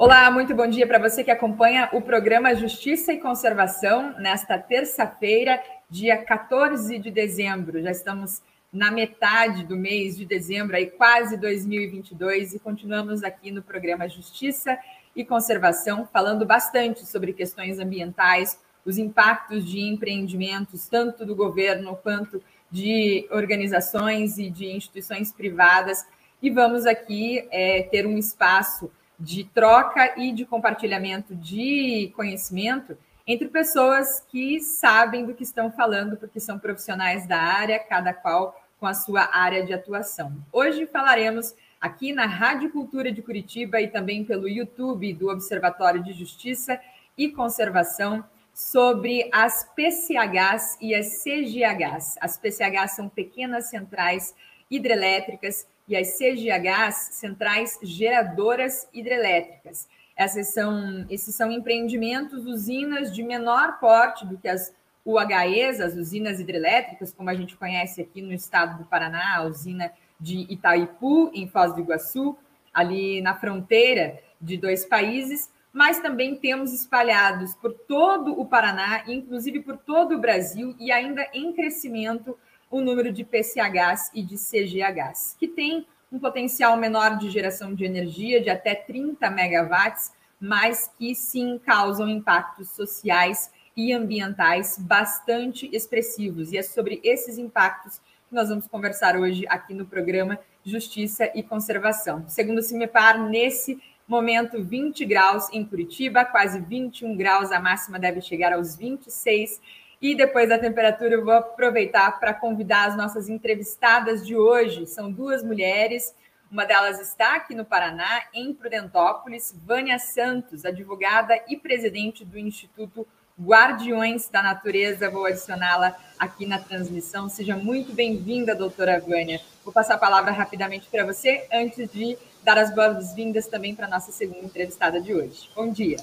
Olá, muito bom dia para você que acompanha o programa Justiça e Conservação nesta terça-feira, dia 14 de dezembro. Já estamos na metade do mês de dezembro, aí quase 2022, e continuamos aqui no programa Justiça e Conservação, falando bastante sobre questões ambientais, os impactos de empreendimentos, tanto do governo quanto de organizações e de instituições privadas. E vamos aqui é, ter um espaço de troca e de compartilhamento de conhecimento entre pessoas que sabem do que estão falando, porque são profissionais da área, cada qual com a sua área de atuação. Hoje falaremos aqui na Rádio Cultura de Curitiba e também pelo YouTube do Observatório de Justiça e Conservação sobre as PCHs e as CGHs. As PCHs são pequenas centrais hidrelétricas e as CGHs, centrais geradoras hidrelétricas. Essas são, esses são empreendimentos, usinas de menor porte do que as UHEs, as usinas hidrelétricas, como a gente conhece aqui no estado do Paraná, a usina de Itaipu, em Foz do Iguaçu, ali na fronteira de dois países, mas também temos espalhados por todo o Paraná, inclusive por todo o Brasil, e ainda em crescimento o número de PCHs e de CGHs, que tem um potencial menor de geração de energia de até 30 megawatts, mas que sim causam impactos sociais e ambientais bastante expressivos. E é sobre esses impactos que nós vamos conversar hoje aqui no programa Justiça e Conservação. Segundo o CIMEPAR, nesse momento 20 graus em Curitiba, quase 21 graus, a máxima deve chegar aos 26 e depois da temperatura, eu vou aproveitar para convidar as nossas entrevistadas de hoje. São duas mulheres. Uma delas está aqui no Paraná, em Prudentópolis, Vânia Santos, advogada e presidente do Instituto Guardiões da Natureza. Vou adicioná-la aqui na transmissão. Seja muito bem-vinda, doutora Vânia. Vou passar a palavra rapidamente para você, antes de dar as boas-vindas também para a nossa segunda entrevistada de hoje. Bom dia.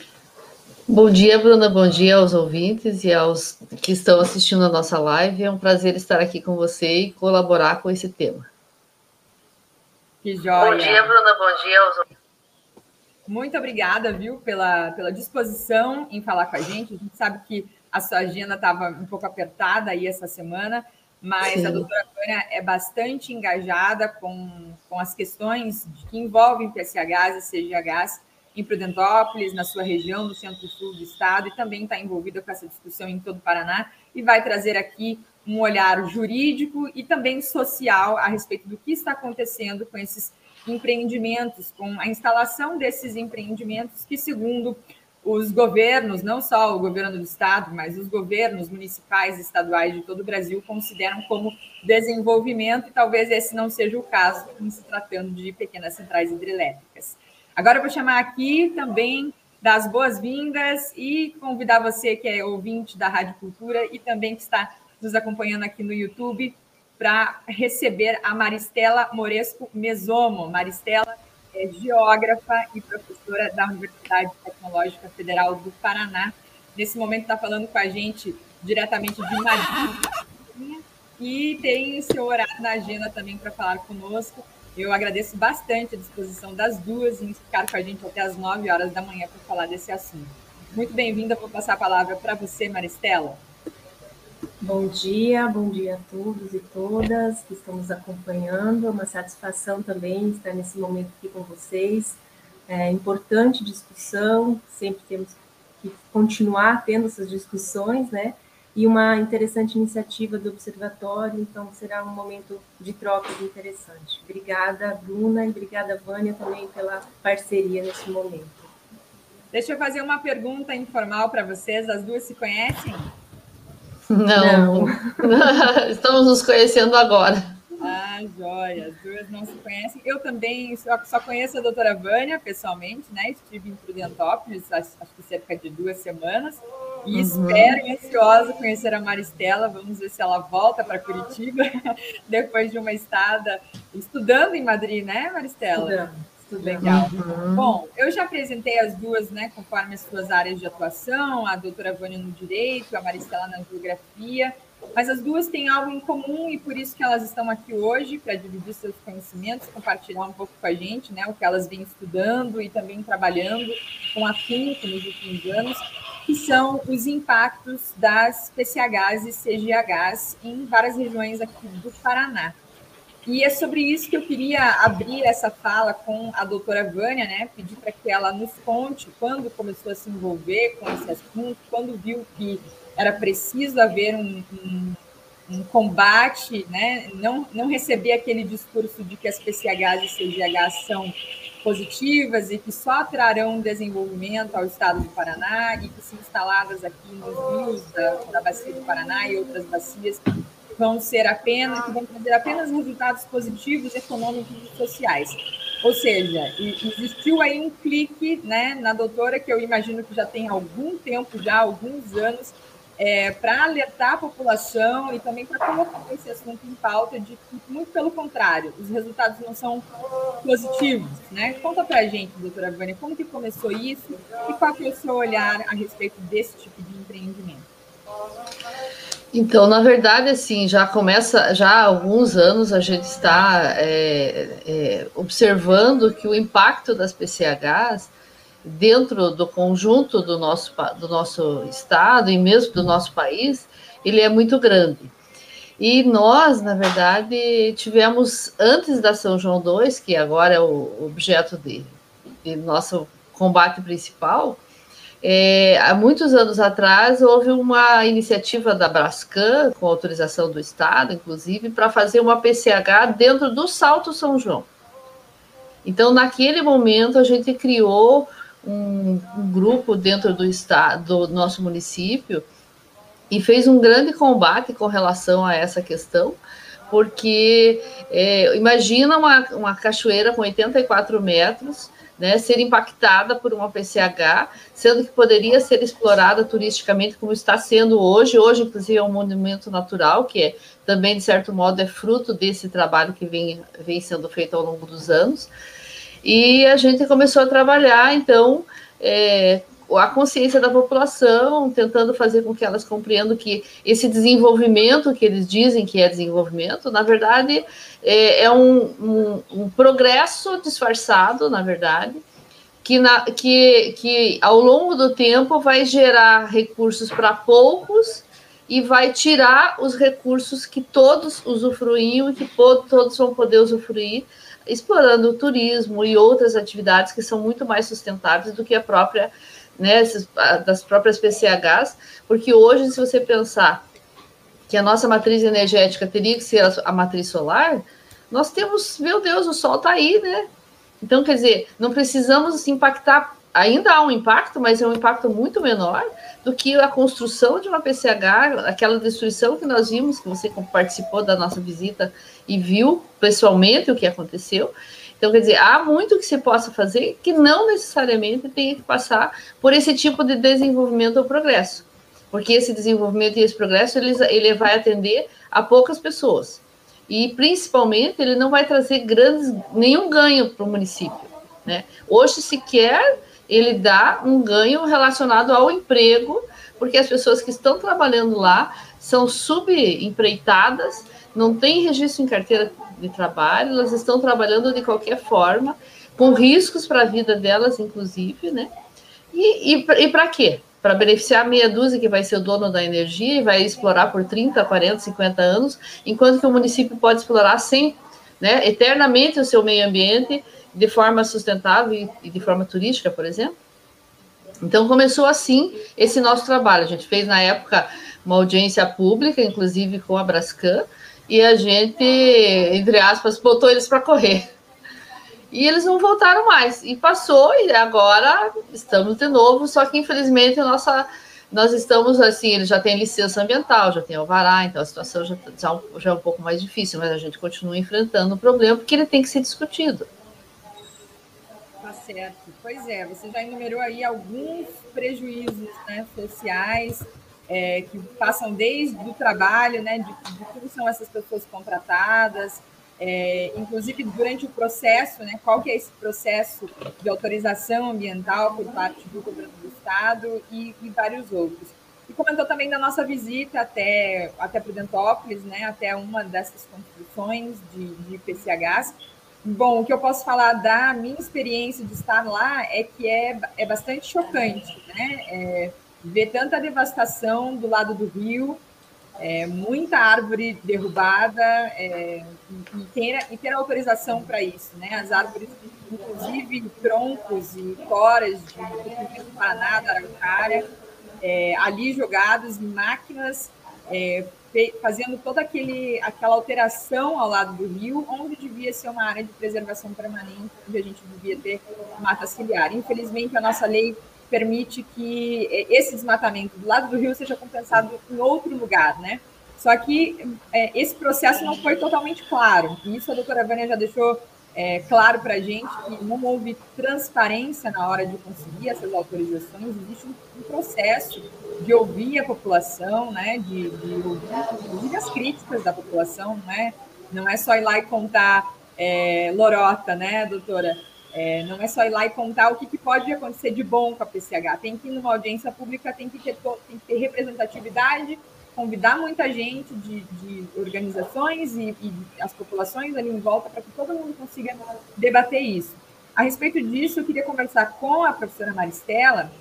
Bom dia, Bruna. Bom dia aos ouvintes e aos que estão assistindo a nossa live. É um prazer estar aqui com você e colaborar com esse tema. Que joia. Bom dia, Bruna. Bom dia aos ouvintes. Muito obrigada, viu, pela, pela disposição em falar com a gente. A gente sabe que a sua agenda estava um pouco apertada aí essa semana, mas Sim. a doutora Vânia é bastante engajada com, com as questões que envolvem PSHs e CGHs em Prudentópolis, na sua região, no centro-sul do estado, e também está envolvida com essa discussão em todo o Paraná, e vai trazer aqui um olhar jurídico e também social a respeito do que está acontecendo com esses empreendimentos, com a instalação desses empreendimentos que, segundo os governos, não só o governo do estado, mas os governos municipais e estaduais de todo o Brasil consideram como desenvolvimento, e talvez esse não seja o caso em se tratando de pequenas centrais hidrelétricas. Agora eu vou chamar aqui também das boas-vindas e convidar você que é ouvinte da Rádio Cultura e também que está nos acompanhando aqui no YouTube para receber a Maristela Moresco Mesomo. Maristela é geógrafa e professora da Universidade Tecnológica Federal do Paraná. Nesse momento está falando com a gente diretamente de Madrid e tem seu horário na agenda também para falar conosco. Eu agradeço bastante a disposição das duas em ficar com a gente até as 9 horas da manhã para falar desse assunto. Muito bem-vinda, vou passar a palavra para você, Maristela. Bom dia, bom dia a todos e todas que estão nos acompanhando. É uma satisfação também estar nesse momento aqui com vocês. É importante discussão, sempre temos que continuar tendo essas discussões, né? E uma interessante iniciativa do Observatório, então será um momento de troca interessante. Obrigada, Bruna, e obrigada, Vânia, também pela parceria nesse momento. Deixa eu fazer uma pergunta informal para vocês. As duas se conhecem? Não. não. Estamos nos conhecendo agora. Ah, joia. As duas não se conhecem. Eu também só, só conheço a doutora Vânia pessoalmente, né? Estive em Prudentópolis, acho, acho que cerca de duas semanas. E uhum. espero, ansiosa, conhecer a Maristela. Vamos ver se ela volta para Curitiba depois de uma estada estudando em Madrid, né, Maristela? Estudando. Legal. Uhum. Bom, eu já apresentei as duas, né, conforme as suas áreas de atuação, a doutora Vânia no Direito, a Maristela na Geografia. mas as duas têm algo em comum e por isso que elas estão aqui hoje para dividir seus conhecimentos, compartilhar um pouco com a gente, né, o que elas vêm estudando e também trabalhando com afinco nos últimos anos, que são os impactos das PCHs e CGHs em várias regiões aqui do Paraná. E é sobre isso que eu queria abrir essa fala com a doutora Vânia, né? Pedir para que ela nos conte quando começou a se envolver com esse assunto, quando viu que era preciso haver um, um, um combate, né? não, não receber aquele discurso de que as PCHs e CGHs são positivas e que só trarão desenvolvimento ao estado do Paraná e que, se instaladas aqui nos rios da, da Bacia do Paraná e outras bacias, vão ser apenas, que vão trazer apenas resultados positivos econômicos e sociais. Ou seja, existiu aí um clique né, na doutora, que eu imagino que já tem algum tempo, já alguns anos, é, para alertar a população e também para colocar esse assunto em pauta de que, muito pelo contrário, os resultados não são positivos. Né? Conta para a gente, doutora Vânia, como que começou isso e qual que é o seu olhar a respeito desse tipo de empreendimento? Então, na verdade, assim, já começa, já há alguns anos a gente está é, é, observando que o impacto das PCHs dentro do conjunto do nosso, do nosso estado e mesmo do nosso país, ele é muito grande. E nós, na verdade, tivemos, antes da São João II, que agora é o objeto de, de nosso combate principal, é, há muitos anos atrás houve uma iniciativa da Brascan, com autorização do Estado, inclusive, para fazer uma PCH dentro do Salto São João. Então, naquele momento, a gente criou um, um grupo dentro do estado, do nosso município, e fez um grande combate com relação a essa questão, porque é, imagina uma, uma cachoeira com 84 metros, né, ser impactada por uma PCH, sendo que poderia ser explorada turisticamente como está sendo hoje. Hoje, inclusive, é um monumento natural, que é, também, de certo modo, é fruto desse trabalho que vem, vem sendo feito ao longo dos anos. E a gente começou a trabalhar, então, é, a consciência da população, tentando fazer com que elas compreendam que esse desenvolvimento que eles dizem que é desenvolvimento, na verdade, é, é um, um, um, progresso disfarçado, na verdade, que, na, que, que ao longo do tempo vai gerar recursos para poucos e vai tirar os recursos que todos usufruíam e que todos vão poder usufruir explorando o turismo e outras atividades que são muito mais sustentáveis do que a própria, né, das próprias PCHs, porque hoje, se você pensar que a nossa matriz energética teria que ser a, matriz solar, nós temos, meu Deus, o sol está aí, né? Então, quer dizer, não precisamos impactar, ainda há um impacto, mas é um impacto muito menor do que a construção de uma PCH, aquela destruição que nós vimos, que você participou da nossa visita e viu pessoalmente o que aconteceu. Então, quer dizer, há muito que se possa fazer que não necessariamente tenha que passar por esse tipo de desenvolvimento ou progresso. Porque esse desenvolvimento e esse progresso, ele, ele vai atender a poucas pessoas. E, principalmente, ele não vai trazer grandes, nenhum ganho para o município. Né? Hoje, sequer ele dá um ganho relacionado ao emprego, porque as pessoas que estão trabalhando lá são subempreitadas, não têm registro em carteira de trabalho, elas estão trabalhando de qualquer forma, com riscos para a vida delas, inclusive, né? E, e, e para quê? Para beneficiar meia dúzia que vai ser o dono da energia e vai explorar por 30, 40, 50 anos, enquanto que o município pode explorar sem, né, eternamente o seu meio ambiente de forma sustentável e de forma turística, por exemplo. Então começou assim esse nosso trabalho. A gente fez na época uma audiência pública, inclusive com a Brascan, e a gente, entre aspas, botou eles para correr. E eles não voltaram mais. E passou, e agora estamos de novo, só que infelizmente nossa, nós estamos assim, eles já têm licença ambiental, já tem alvará, então a situação já, já, já é um pouco mais difícil, mas a gente continua enfrentando o problema porque ele tem que ser discutido. Tá certo. Pois é, você já enumerou aí alguns prejuízos né, sociais é, que passam desde o trabalho, né, de, de como são essas pessoas contratadas, é, inclusive durante o processo, né, qual que é esse processo de autorização ambiental por parte do governo do estado e, e vários outros. e comentou também da nossa visita até, até Prudentópolis, né, até uma dessas construções de, de PCHs. Bom, o que eu posso falar da minha experiência de estar lá é que é, é bastante chocante, né? É, ver tanta devastação do lado do rio, é, muita árvore derrubada é, e, ter, e ter autorização para isso, né? As árvores, inclusive troncos e coras de, do Paraná, da Araucária, é, ali em máquinas, é, fazendo toda aquele, aquela alteração ao lado do rio, onde devia ser uma área de preservação permanente, onde a gente devia ter mata ciliar. Infelizmente, a nossa lei permite que é, esse desmatamento do lado do rio seja compensado em outro lugar, né? Só que é, esse processo não foi totalmente claro. E isso a doutora Vânia já deixou é, claro para a gente que não houve transparência na hora de conseguir essas autorizações, existe um, processo de ouvir a população, né, de, de ouvir as críticas da população, né, não é só ir lá e contar é, lorota, né, doutora? É, não é só ir lá e contar o que, que, pode acontecer de bom com a PCH. Tem que ir numa audiência pública, tem que ter, tem que ter representatividade, convidar muita gente de, de organizações e, e, as populações ali em volta para que todo mundo consiga debater isso. A respeito disso, eu queria conversar com a professora Maristela,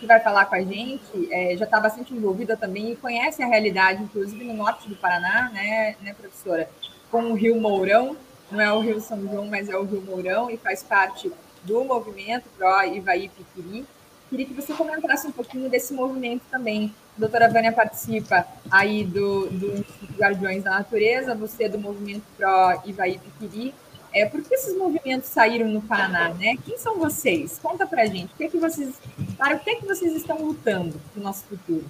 que vai falar com a gente, é, já está bastante envolvida também e conhece a realidade, inclusive no norte do Paraná, né, né, professora? Com o Rio Mourão, não é o Rio São João, mas é o Rio Mourão, e faz parte do movimento Pro Ivaí Piquiri. Queria que você comentasse um pouquinho desse movimento também, a doutora Vânia participa aí do, do Instituto Guardiões da Natureza, você é do movimento Pro Ivaí Piquiri. É, por que esses movimentos saíram no Paraná, né? Quem são vocês? Conta pra gente. O que é que vocês, para o que é que vocês estão lutando para o nosso futuro?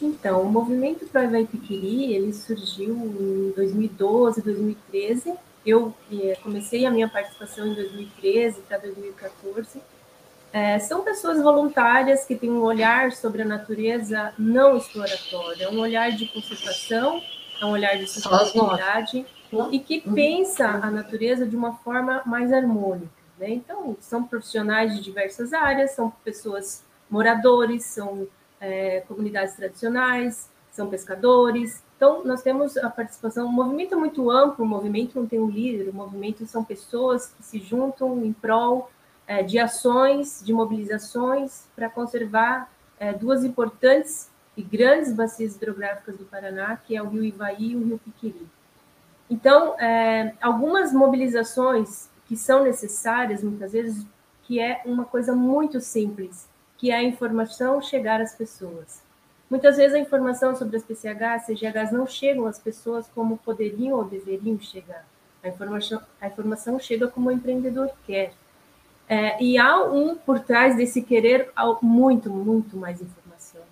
Então, o movimento Pro Ivaí Piquiri, ele surgiu em 2012, 2013. Eu eh, comecei a minha participação em 2013 para 2014 é, são pessoas voluntárias que têm um olhar sobre a natureza não exploratório, é um olhar de conservação, é um olhar de sustentabilidade e que pensa a natureza de uma forma mais harmônica. Né? Então, são profissionais de diversas áreas, são pessoas moradores, são é, comunidades tradicionais, são pescadores. Então, nós temos a participação, um movimento é muito amplo, o movimento não tem um líder, o movimento são pessoas que se juntam em prol é, de ações, de mobilizações para conservar é, duas importantes e grandes bacias hidrográficas do Paraná, que é o Rio Ivaí e o Rio Piquiri. Então, é, algumas mobilizações que são necessárias, muitas vezes, que é uma coisa muito simples, que é a informação chegar às pessoas. Muitas vezes a informação sobre as PCHs, CGHs não chegam às pessoas como poderiam ou deveriam chegar. A informação, a informação chega como o empreendedor quer. É, e há um por trás desse querer muito, muito mais informação,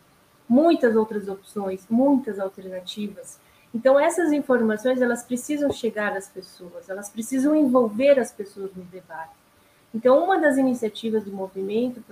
muitas outras opções, muitas alternativas. Então essas informações elas precisam chegar às pessoas, elas precisam envolver as pessoas no debate. Então uma das iniciativas do movimento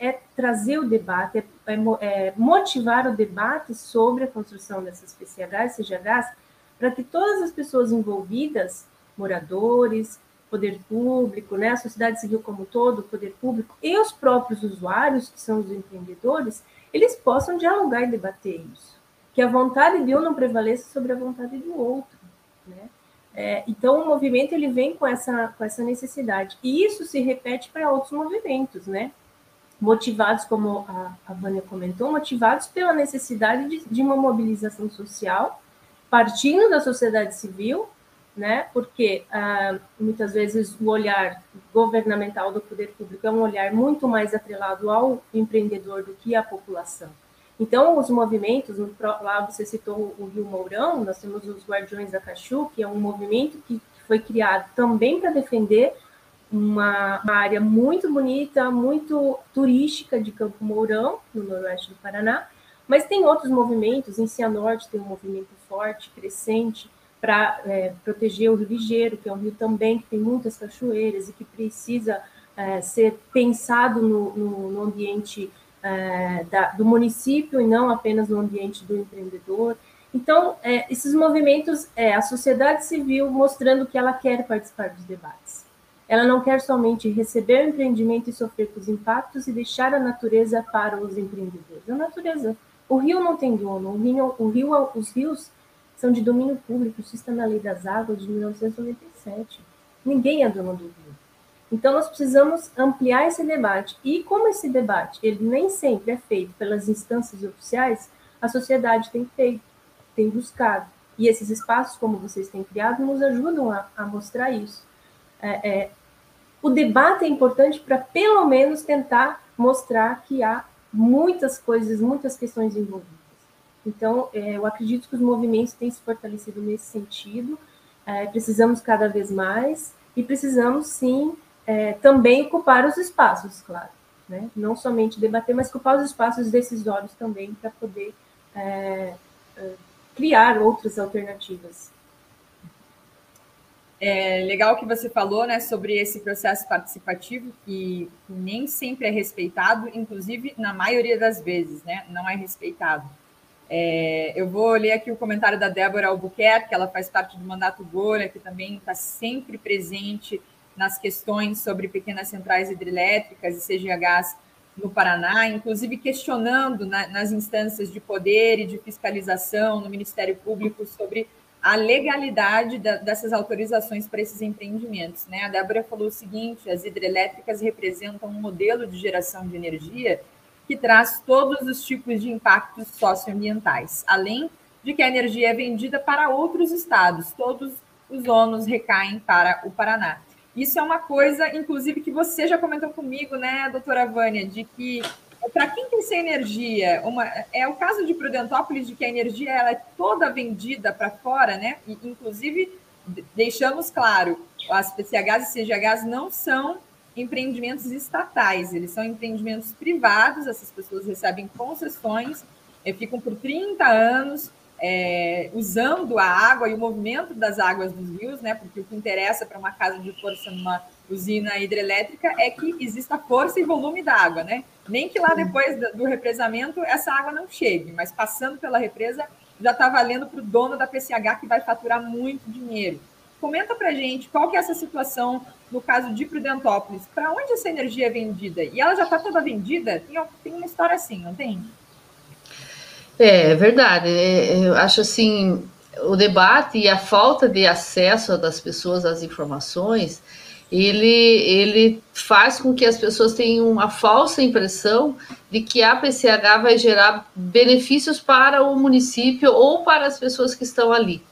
é trazer o debate, é, é, motivar o debate sobre a construção dessas PCHs, CGHs, para que todas as pessoas envolvidas, moradores, poder público, né, a sociedade civil como todo, o poder público e os próprios usuários, que são os empreendedores, eles possam dialogar e debater isso. Que a vontade de um não prevaleça sobre a vontade do outro. Né? É, então, o movimento ele vem com essa, com essa necessidade. E isso se repete para outros movimentos, né? motivados, como a, a Vânia comentou, motivados pela necessidade de, de uma mobilização social, partindo da sociedade civil, né? Porque ah, muitas vezes o olhar governamental do poder público é um olhar muito mais atrelado ao empreendedor do que à população. Então, os movimentos, lá você citou o Rio Mourão, nós temos os Guardiões da Cachu, que é um movimento que foi criado também para defender uma, uma, área muito bonita, muito turística de Campo Mourão, no noroeste do Paraná, mas tem outros movimentos, em Cianorte tem um movimento forte, crescente, para é, proteger o Rio Ligeiro, que é um rio também que tem muitas cachoeiras e que precisa é, ser pensado no, no, no ambiente é, da, do município e não apenas no ambiente do empreendedor. Então, é, esses movimentos é a sociedade civil mostrando que ela quer participar dos debates. ela não quer somente receber o empreendimento e sofrer com os impactos e deixar a natureza para os empreendedores. A natureza, o rio não tem dono, o rio, o rio os rios são de domínio público, o sistema Lei das Águas de 1997. Ninguém é dono do rio. Então nós precisamos ampliar esse debate. E como esse debate, ele nem sempre é feito pelas instâncias oficiais, a sociedade tem feito, tem buscado. E esses espaços, como vocês têm criado, nos ajudam a, a mostrar isso. É, é, o debate é importante para, pelo menos, tentar mostrar que há muitas coisas, muitas questões envolvidas. Então, é, eu acredito que os movimentos têm se fortalecido nesse sentido, é, precisamos cada vez mais e precisamos, sim, é, também ocupar os espaços, claro. Né? Não somente debater, mas ocupar os espaços decisórios também para poder é, criar outras alternativas. É legal que você falou né, sobre esse processo participativo que nem sempre é respeitado, inclusive na maioria das vezes, né, não é respeitado. É, eu vou ler aqui o comentário da Débora Albuquerque, ela faz parte do Mandato Gora, que também está sempre presente nas questões sobre pequenas centrais hidrelétricas e CGHs no Paraná, inclusive questionando na, nas instâncias de poder e de fiscalização no Ministério Público sobre a legalidade da, dessas autorizações para esses empreendimentos. Né? A Débora falou o seguinte: as hidrelétricas representam um modelo de geração de energia que traz todos os tipos de impactos socioambientais, além de que a energia é vendida para outros estados, todos os ônus recaem para o Paraná. Isso é uma coisa, inclusive, que você já comentou comigo, né, doutora Vânia, de que para quem tem sem energia, uma, é o caso de Prudentópolis, de que a energia ela é toda vendida para fora, né? E, inclusive, deixamos claro, as PCHs e CGHs não são empreendimentos estatais, eles são empreendimentos privados, essas pessoas recebem concessões, eh, ficam por 30 anos é, usando a água e o movimento das águas dos rios, né? Porque o que interessa para uma casa de força numa usina hidrelétrica é que exista força e volume da água, né? Nem que lá depois do represamento essa água não chegue, mas passando pela represa já está valendo para o dono da PCH que vai faturar muito dinheiro. Comenta para gente qual que é essa situação no caso de Prudentópolis. Para onde essa energia é vendida? E ela já está toda vendida? Tem, tem uma história assim, não tem? É, é verdade. É, eu acho assim, o debate e a falta de acesso das pessoas às informações ele, ele faz com que as pessoas tenham uma falsa impressão de que a PCH vai gerar benefícios para o município ou para as pessoas que estão ali.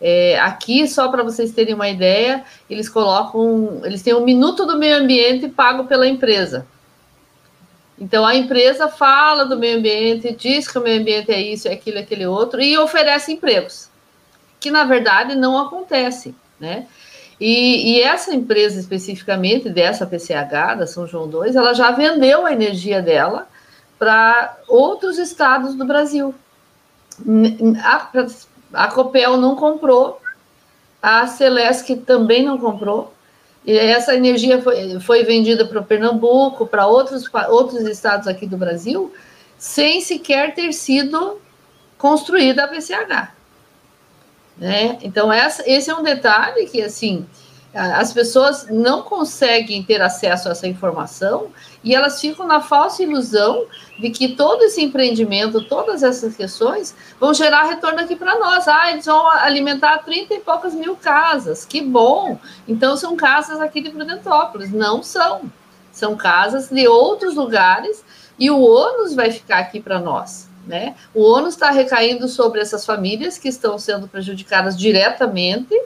É, aqui, só para vocês terem uma ideia, eles colocam, eles têm um minuto do meio ambiente pago pela empresa. Então a empresa fala do meio ambiente, diz que o meio ambiente é isso, é aquilo, é aquele outro, e oferece empregos, que na verdade não acontece, né? E, e, essa empresa especificamente, dessa PCH, da São João 2, ela já vendeu a energia dela para outros estados do Brasil. A, Copel não comprou, a Celesc também não comprou, e essa energia foi, foi vendida para Pernambuco, para outros, outros estados aqui do Brasil, sem sequer ter sido construída a PCH. Né? Então, essa, esse é um detalhe que, assim, as pessoas não conseguem ter acesso a essa informação e elas ficam na falsa ilusão de que todo esse empreendimento, todas essas questões, vão gerar retorno aqui para nós. Ah, eles vão alimentar 30 e poucas mil casas, que bom! Então, são casas aqui de Prudentópolis. Não são. São casas de outros lugares e o ônus vai ficar aqui para nós. Né? O ônus está recaindo sobre essas famílias que estão sendo prejudicadas diretamente,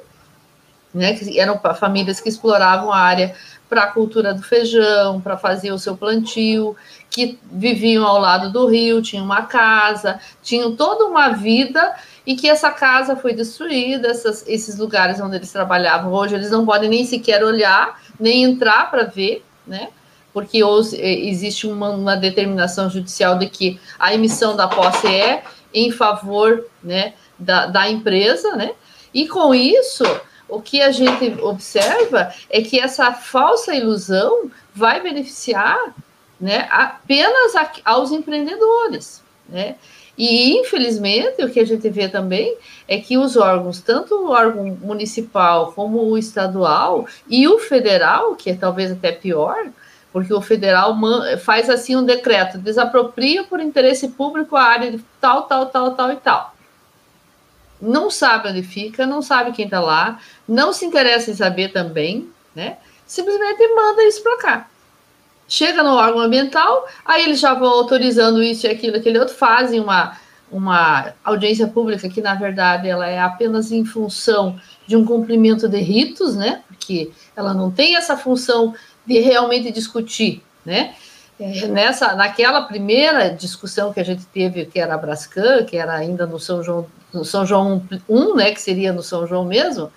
né? que eram famílias que exploravam a área para a cultura do feijão, para fazer o seu plantio, que viviam ao lado do rio, tinham uma casa, tinham toda uma vida e que essa casa foi destruída, essas, esses lugares onde eles trabalhavam hoje eles não podem nem sequer olhar, nem entrar para ver, né? porque existe uma, uma, determinação judicial de que a emissão da posse é em favor né, da, da empresa, né? E com isso, o que a gente observa é que essa falsa ilusão vai beneficiar né, apenas a, aos empreendedores, né? E, infelizmente, o que a gente vê também é que os órgãos, tanto o órgão municipal como o estadual e o federal, que é talvez até pior, porque o federal faz assim um decreto, desapropria por interesse público a área de tal, tal, tal, tal e tal. Não sabe onde fica, não sabe quem está lá, não se interessa em saber também, né? Simplesmente manda isso para cá. Chega no órgão ambiental, aí eles já vão autorizando isso e aquilo, aquele outro, fazem uma, uma audiência pública que, na verdade, ela é apenas em função de um cumprimento de ritos, né? Porque ela não tem essa função de realmente discutir, né? Nessa, naquela primeira discussão que a gente teve, que era a Brascan, que era ainda no São João, no São João 1, né, que seria no São João mesmo,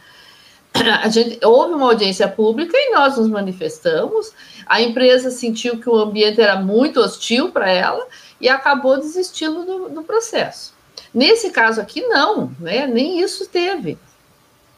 a gente houve uma audiência pública e nós nos manifestamos. A empresa sentiu que o ambiente era muito hostil para ela e acabou desistindo do, do, processo. Nesse caso aqui, não, né? Nem isso teve.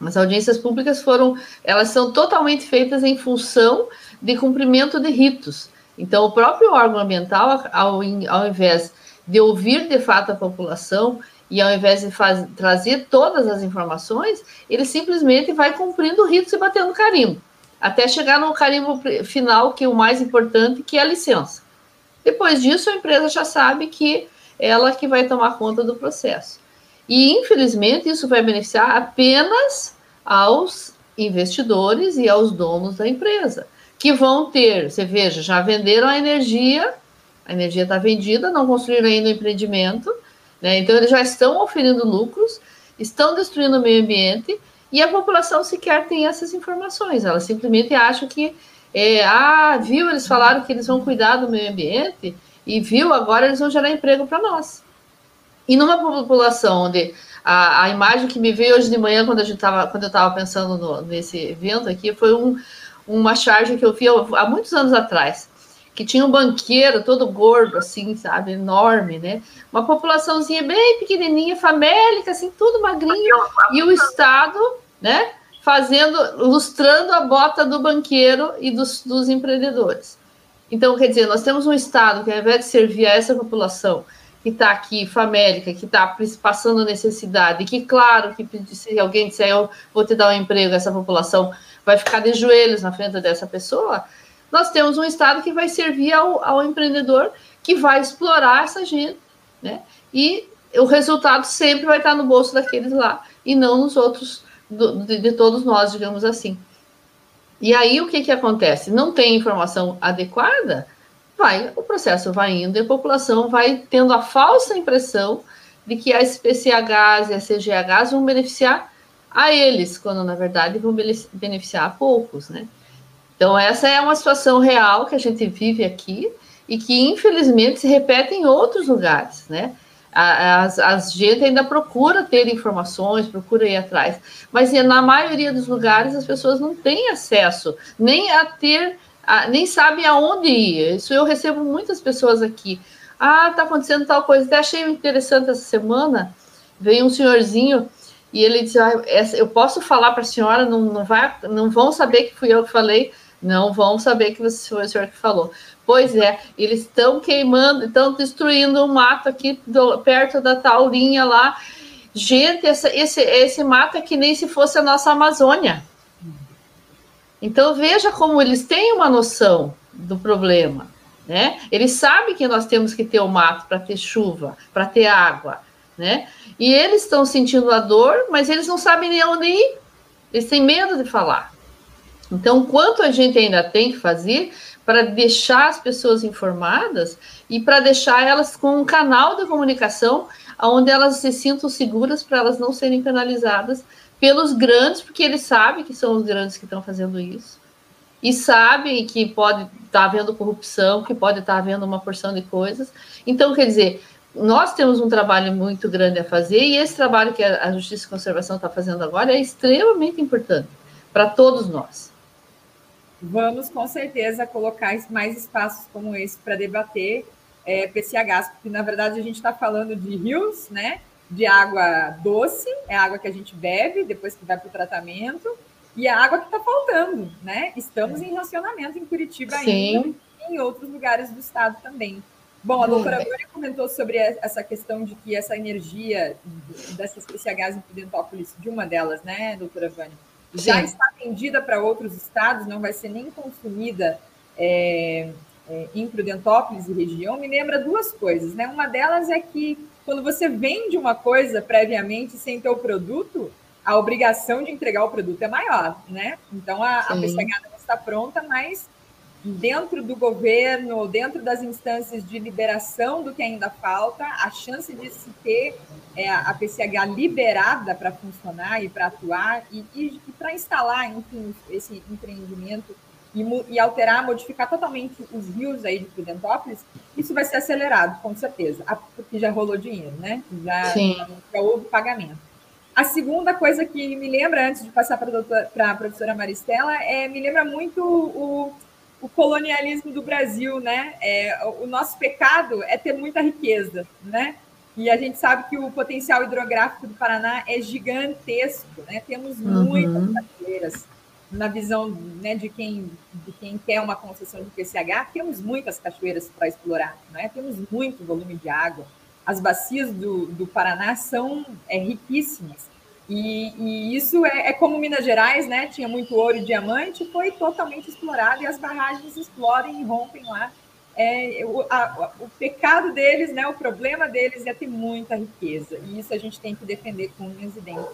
As audiências públicas foram, elas são totalmente feitas em função de cumprimento de ritos. Então, o próprio órgão ambiental, ao, ao invés de ouvir de fato a população e ao invés de faz, trazer todas as informações, ele simplesmente vai cumprindo ritos e batendo carimbo, até chegar no carimbo final, que é o mais importante, que é a licença. Depois disso, a empresa já sabe que ela que vai tomar conta do processo. E, infelizmente, isso vai beneficiar apenas aos investidores e aos donos da empresa, que vão ter, você veja, já venderam a energia, a energia está vendida, não construíram ainda o empreendimento, né? então eles já estão oferindo lucros, estão destruindo o meio ambiente e a população sequer tem essas informações, ela simplesmente acha que, é, ah, viu, eles falaram que eles vão cuidar do meio ambiente e viu, agora eles vão gerar emprego para nós. E numa população onde a, a, imagem que me veio hoje de manhã, quando, a gente tava, quando eu estava pensando no, nesse evento aqui, foi um, uma charge que eu vi há muitos anos atrás, que tinha um banqueiro todo gordo, assim, sabe, enorme, né? Uma populaçãozinha bem pequenininha, famélica, assim, tudo magrinho, e o Estado, né, fazendo, lustrando a bota do banqueiro e dos, dos empreendedores. Então, quer dizer, nós temos um Estado que, ao invés de servir a essa população, que está aqui, famélica, que está passando necessidade, que, claro, que se alguém disser eu vou te dar um emprego, essa população vai ficar de joelhos na frente dessa pessoa, nós temos um Estado que vai servir ao, ao empreendedor que vai explorar essa gente, né? E o resultado sempre vai estar no bolso daqueles lá e não nos outros, do, de, de, todos nós, digamos assim. E aí o que, que acontece? Não tem informação adequada, vai, o processo vai indo e a população vai tendo a falsa impressão de que as PCHs e as CGHs vão beneficiar a eles, quando na verdade vão beneficiar a poucos, né? Então essa é uma situação real que a gente vive aqui e que infelizmente se repete em outros lugares, né? As, as gente ainda procura ter informações, procura ir atrás, mas na maioria dos lugares as pessoas não têm acesso nem a ter ah, nem sabem aonde ir. Isso eu recebo muitas pessoas aqui. Ah, tá acontecendo tal coisa. Até achei interessante essa semana. Veio um senhorzinho e ele disse: ah, Eu posso falar para a senhora, não, não, vai, não vão saber que fui eu que falei, não vão saber que você foi o senhor que falou. Pois é, eles estão queimando, estão destruindo um mato aqui do, perto da tal linha lá. Gente, essa, esse, esse mato é que nem se fosse a nossa Amazônia. Então veja como eles têm uma noção do problema, né? Eles sabem que nós temos que ter o mato para ter chuva, para ter água, né? E eles estão sentindo a dor, mas eles não sabem nem onde ir. Eles têm medo de falar. Então, quanto a gente ainda tem que fazer para deixar as pessoas informadas e para deixar elas com um canal de comunicação onde elas se sintam seguras para elas não serem penalizadas pelos grandes, porque eles sabem que são os grandes que estão fazendo isso. E sabem que pode estar tá havendo corrupção, que pode estar tá havendo uma porção de coisas. Então, quer dizer, nós temos um trabalho muito grande a fazer, e esse trabalho que a Justiça e Conservação está fazendo agora é extremamente importante para todos nós. Vamos, com certeza, colocar mais espaços como esse para debater é, PCHs, porque, na verdade, a gente está falando de rios, né? de água doce, é água que a gente bebe depois que vai para o tratamento, e a água que está faltando, né? Estamos em racionamento em Curitiba Sim. ainda e em outros lugares do estado também. Bom, a doutora Vânia comentou sobre essa questão de que essa energia dessas PCHs em Prudentópolis, de uma delas, né, doutora Vânia, já Sim. está vendida para outros estados, não vai ser nem consumida é, é, em Prudentópolis e região. Me lembra duas coisas, né? Uma delas é que quando você vende uma coisa previamente sem ter o produto, a obrigação de entregar o produto é maior, né? Então a, a PCH não está pronta, mas dentro do governo, dentro das instâncias de liberação do que ainda falta, a chance de se ter é, a PCH liberada para funcionar e para atuar e, e, e para instalar, enfim, esse empreendimento e, e, alterar, modificar totalmente os rios aí de Prudentópolis, isso vai ser acelerado, com certeza, porque já rolou dinheiro, né? Já, já houve pagamento. A segunda coisa que me lembra, antes de passar para a professora Maristela, é, me lembra muito o, o colonialismo do Brasil, né? É, o nosso pecado é ter muita riqueza, né? E a gente sabe que o potencial hidrográfico do Paraná é gigantesco, né? Temos uhum. muitas cachoeiras. Na visão né, de, quem, de quem quer uma concessão de PCH, temos muitas cachoeiras para explorar, né? temos muito volume de água. As bacias do, do Paraná são é, riquíssimas. E, e isso é, é, como Minas Gerais, né? Tinha muito ouro e diamante, foi totalmente explorado e as barragens explodem e rompem lá. É, o, a, o pecado deles, né? O problema deles é ter muita riqueza. E isso a gente tem que defender com unhas e dentes.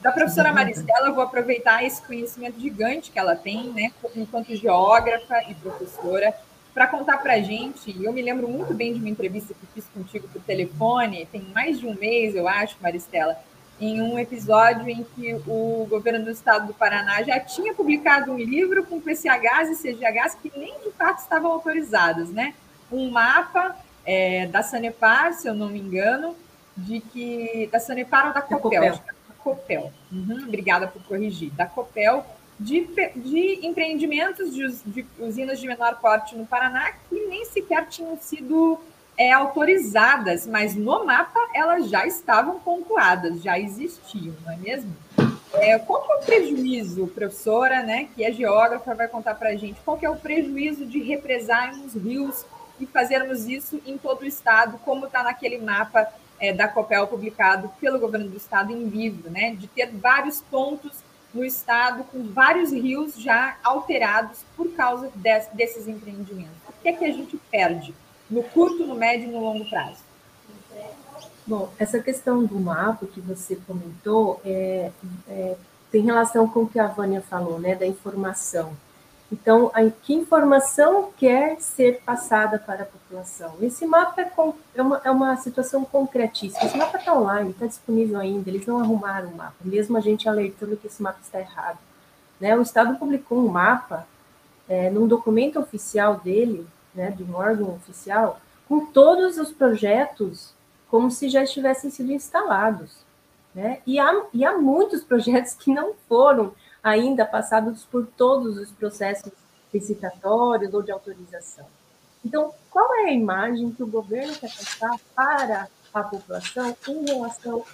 Da professora Maristela, eu vou aproveitar esse conhecimento gigante que ela tem, né? Enquanto geógrafa e professora, para contar para a gente. Eu me lembro muito bem de uma entrevista que fiz contigo por telefone, tem mais de um mês, eu acho, Maristela em um episódio em que o governo do estado do Paraná já tinha publicado um livro com PCHs e CGHs que nem de fato estavam autorizados, né? Um mapa é, da Sanepar, se eu não me engano, de que da Sanepar ou da Copel, da Copel. Copel. Uhum, obrigada por corrigir, da Copel de, de empreendimentos de, de usinas de menor porte no Paraná que nem sequer tinham sido é, autorizadas, mas no mapa elas já estavam pontuadas, já existiam, não é mesmo? É, qual que é o prejuízo, professora, né, que é geógrafa, vai contar para a gente, qual que é o prejuízo de represarmos rios e fazermos isso em todo o estado, como está naquele mapa é, da COPEL publicado pelo governo do estado em livro, né, de ter vários pontos no estado com vários rios já alterados por causa de, desses empreendimentos. O que é que a gente perde? No curto, no médio e no longo prazo? Bom, essa questão do mapa que você comentou é, é, tem relação com o que a Vânia falou, né, da informação. Então, a, que informação quer ser passada para a população? Esse mapa é, é, uma, é uma situação concretíssima. Esse mapa está online, está disponível ainda, eles não arrumaram o mapa, mesmo a gente alertando que esse mapa está errado. Né? O Estado publicou um mapa é, num documento oficial dele, né, de um órgão oficial, com todos os projetos como se já estivessem sido instalados. Né? E, há, e há muitos projetos que não foram ainda passados por todos os processos licitatórios ou de autorização. Então, qual é a imagem que o governo quer passar para a população em relação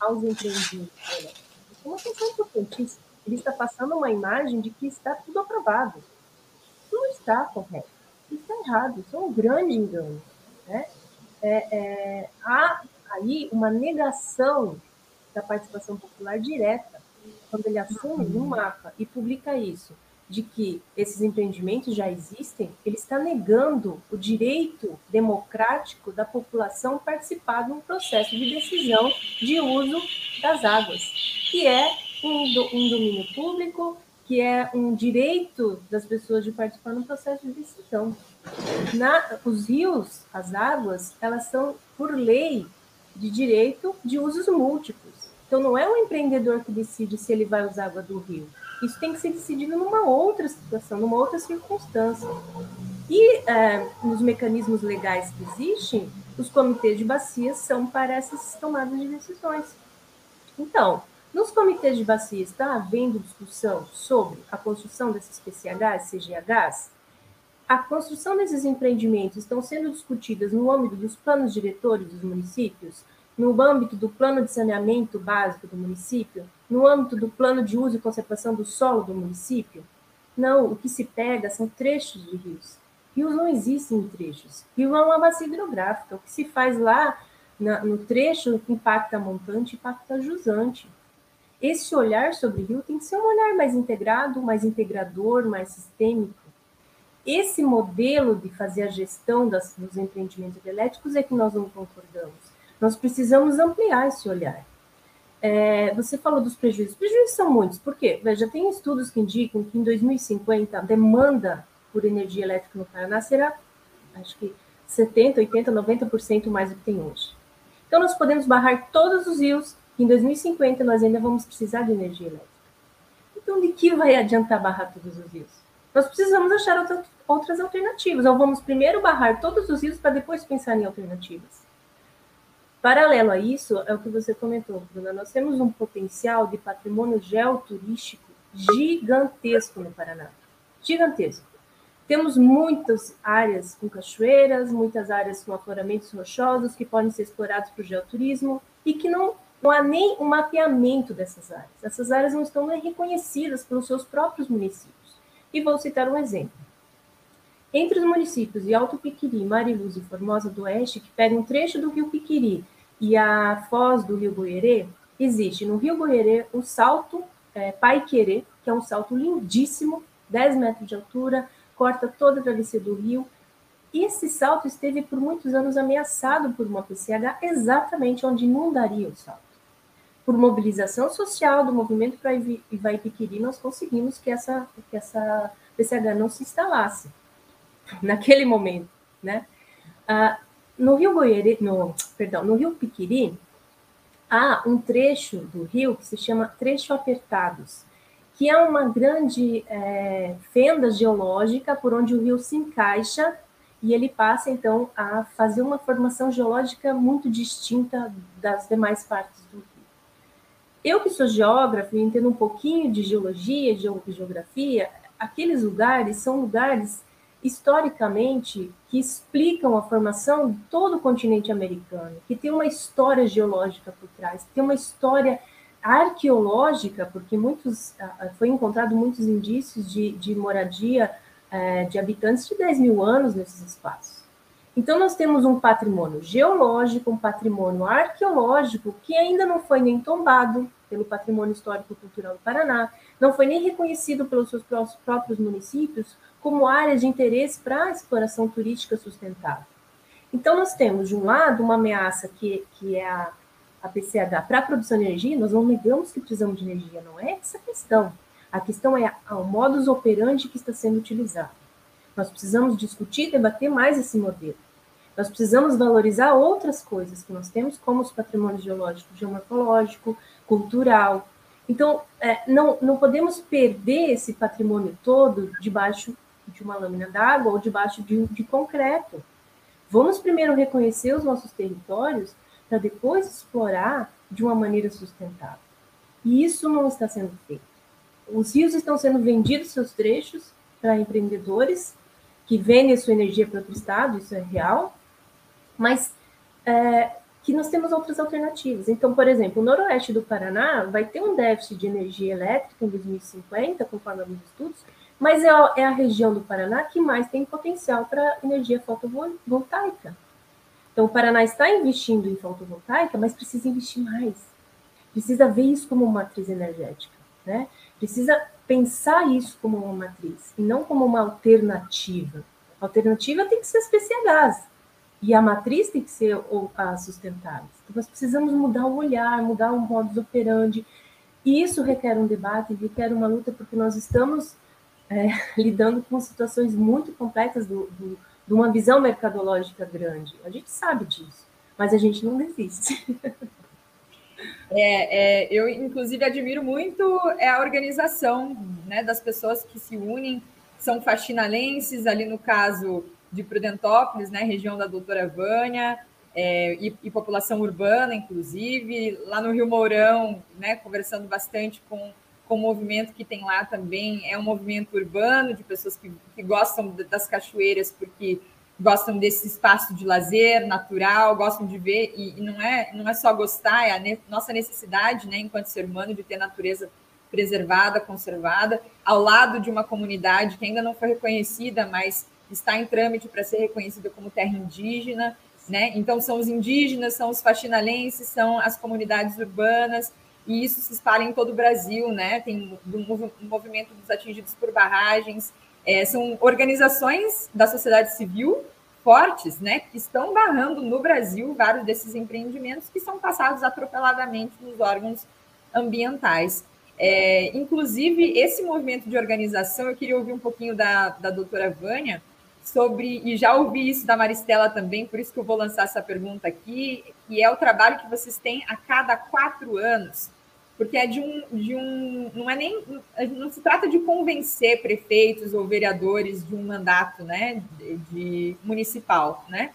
aos empreendimentos? Isso é uma questão importantíssima. Ele está passando uma imagem de que está tudo aprovado. Não está correto. Isso é errado, isso é um grande engano. Né? É, é, há aí uma negação da participação popular direta, quando ele assume no mapa e publica isso, de que esses empreendimentos já existem, ele está negando o direito democrático da população participar de um processo de decisão de uso das águas, que é um, um domínio público, que é um direito das pessoas de participar no processo de decisão. Na, os rios, as águas, elas são, por lei, de direito de usos múltiplos. Então, não é o empreendedor que decide se ele vai usar água do rio. Isso tem que ser decidido numa outra situação, numa outra circunstância. E é, nos mecanismos legais que existem, os comitês de bacias são para essas tomadas de decisões. Então, nos comitês de bacia está havendo discussão sobre a construção desses PCHs, CGHs? A construção desses empreendimentos estão sendo discutidas no âmbito dos planos diretores dos municípios, no âmbito do plano de saneamento básico do município, no âmbito do plano de uso e conservação do solo do município? Não, o que se pega são trechos de rios. Rios não existem em trechos. Rio é uma bacia hidrográfica. O que se faz lá na, no trecho impacta montante, impacta jusante. Esse olhar sobre rio tem que ser um olhar mais integrado, mais integrador, mais sistêmico. Esse modelo de fazer a gestão das, dos empreendimentos elétricos é que nós não concordamos. Nós precisamos ampliar esse olhar. É, você falou dos prejuízos. Os prejuízos são muitos. Por quê? Veja, tem estudos que indicam que em 2050 a demanda por energia elétrica no Paraná será, acho que 70, 80, 90% mais do que tem hoje. Então, nós podemos barrar todos os rios, e em 2050 nós ainda vamos precisar de energia elétrica. Então, de que vai adiantar barrar todos os rios? Nós precisamos achar outras alternativas, ou vamos primeiro barrar todos os rios para depois pensar em alternativas. Paralelo a isso, é o que você comentou, Bruna, nós temos um potencial de patrimônio geoturístico gigantesco no Paraná. Gigantesco. Temos muitas áreas com cachoeiras, muitas áreas com afloramentos rochosos que podem ser explorados para o geoturismo e que não, não há nem um mapeamento dessas áreas. Essas áreas não estão nem reconhecidas pelos seus próprios municípios. E vou citar um exemplo. Entre os municípios de Alto Piquiri, Mariluz e Formosa do Oeste, que pegam um trecho do rio Piquiri e a foz do rio Goierê, existe no rio Goierê o salto é, Paiquerê, que é um salto lindíssimo, 10 metros de altura, corta toda a travessia do rio. Esse salto esteve por muitos anos ameaçado por uma PCH exatamente onde inundaria o salto. Por mobilização social do movimento para Ivaipiquiri, nós conseguimos que essa, que essa PCH não se instalasse naquele momento, né? Ah, no Rio Goiere, no, perdão, no Rio Piquiri, há um trecho do rio que se chama Trecho Apertados, que é uma grande é, fenda geológica por onde o rio se encaixa e ele passa então a fazer uma formação geológica muito distinta das demais partes do. Eu que sou geógrafo e entendo um pouquinho de geologia, de geografia, aqueles lugares são lugares historicamente que explicam a formação de todo o continente americano, que tem uma história geológica por trás, tem uma história arqueológica, porque muitos foi encontrado muitos indícios de, de moradia é, de habitantes de 10 mil anos nesses espaços. Então, nós temos um patrimônio geológico, um patrimônio arqueológico que ainda não foi nem tombado pelo Patrimônio Histórico Cultural do Paraná, não foi nem reconhecido pelos seus próprios municípios como área de interesse para a exploração turística sustentável. Então, nós temos, de um lado, uma ameaça que, que é a a PCH para a produção de energia, nós não negamos que precisamos de energia, não é essa a questão. A questão é o modus operandi que está sendo utilizado. Nós precisamos discutir, debater mais esse modelo. Nós precisamos valorizar outras coisas que nós temos, como os patrimônios geológico, geomorfológico, cultural. Então, é, não, não podemos perder esse patrimônio todo debaixo de uma lâmina d'água ou debaixo de, de concreto. Vamos primeiro reconhecer os nossos territórios para depois explorar de uma maneira sustentável. E isso não está sendo feito. Os rios estão sendo vendidos seus trechos para empreendedores que vendem sua energia para outro estado, isso é real, mas é, que nós temos outras alternativas. Então, por exemplo, o noroeste do Paraná vai ter um déficit de energia elétrica em 2050, conforme alguns estudos, mas é a, é a região do Paraná que mais tem potencial para energia fotovoltaica. Então, o Paraná está investindo em fotovoltaica, mas precisa investir mais. Precisa ver isso como uma matriz energética, né? Precisa pensar isso como uma matriz e não como uma alternativa. A alternativa tem que ser as PCHs e a matriz tem que ser sustentável. Então, nós precisamos mudar o olhar, mudar o modus operandi. E isso requer um debate, requer uma luta, porque nós estamos é, lidando com situações muito complexas do, do de uma visão mercadológica grande. A gente sabe disso, mas a gente não desiste. É, é, eu, inclusive, admiro muito é a organização né, das pessoas que se unem, são faxinalenses, ali no caso de Prudentópolis, né, região da doutora Vânia, é, e, e, população urbana, inclusive, lá no Rio Mourão, né, conversando bastante com com o movimento que tem lá também. É um movimento urbano de pessoas que, que gostam das cachoeiras porque gostam desse espaço de lazer natural, gostam de ver, e, e não, é, não é só gostar, é a ne nossa necessidade, né, enquanto ser humano, de ter natureza preservada, conservada, ao lado de uma comunidade que ainda não foi reconhecida, mas está em trâmite para ser reconhecida como terra indígena, né? Então são os indígenas, são os faxinalenses, são as comunidades urbanas, e isso se espalha em todo o Brasil, né? Tem um movimento dos atingidos por barragens, é, são organizações da sociedade civil fortes, né, que estão barrando no Brasil vários desses empreendimentos que são passados atropeladamente nos órgãos ambientais. É, inclusive, esse movimento de organização, eu queria ouvir um pouquinho da, da doutora Vânia sobre, e já ouvi isso da Maristela também, por isso que eu vou lançar essa pergunta aqui, que é o trabalho que vocês têm a cada quatro anos, porque é de um, de um não é nem, não se trata de convencer prefeitos ou vereadores de um mandato, né, de, de municipal, né,